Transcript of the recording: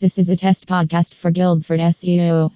This is a test podcast for Guildford SEO.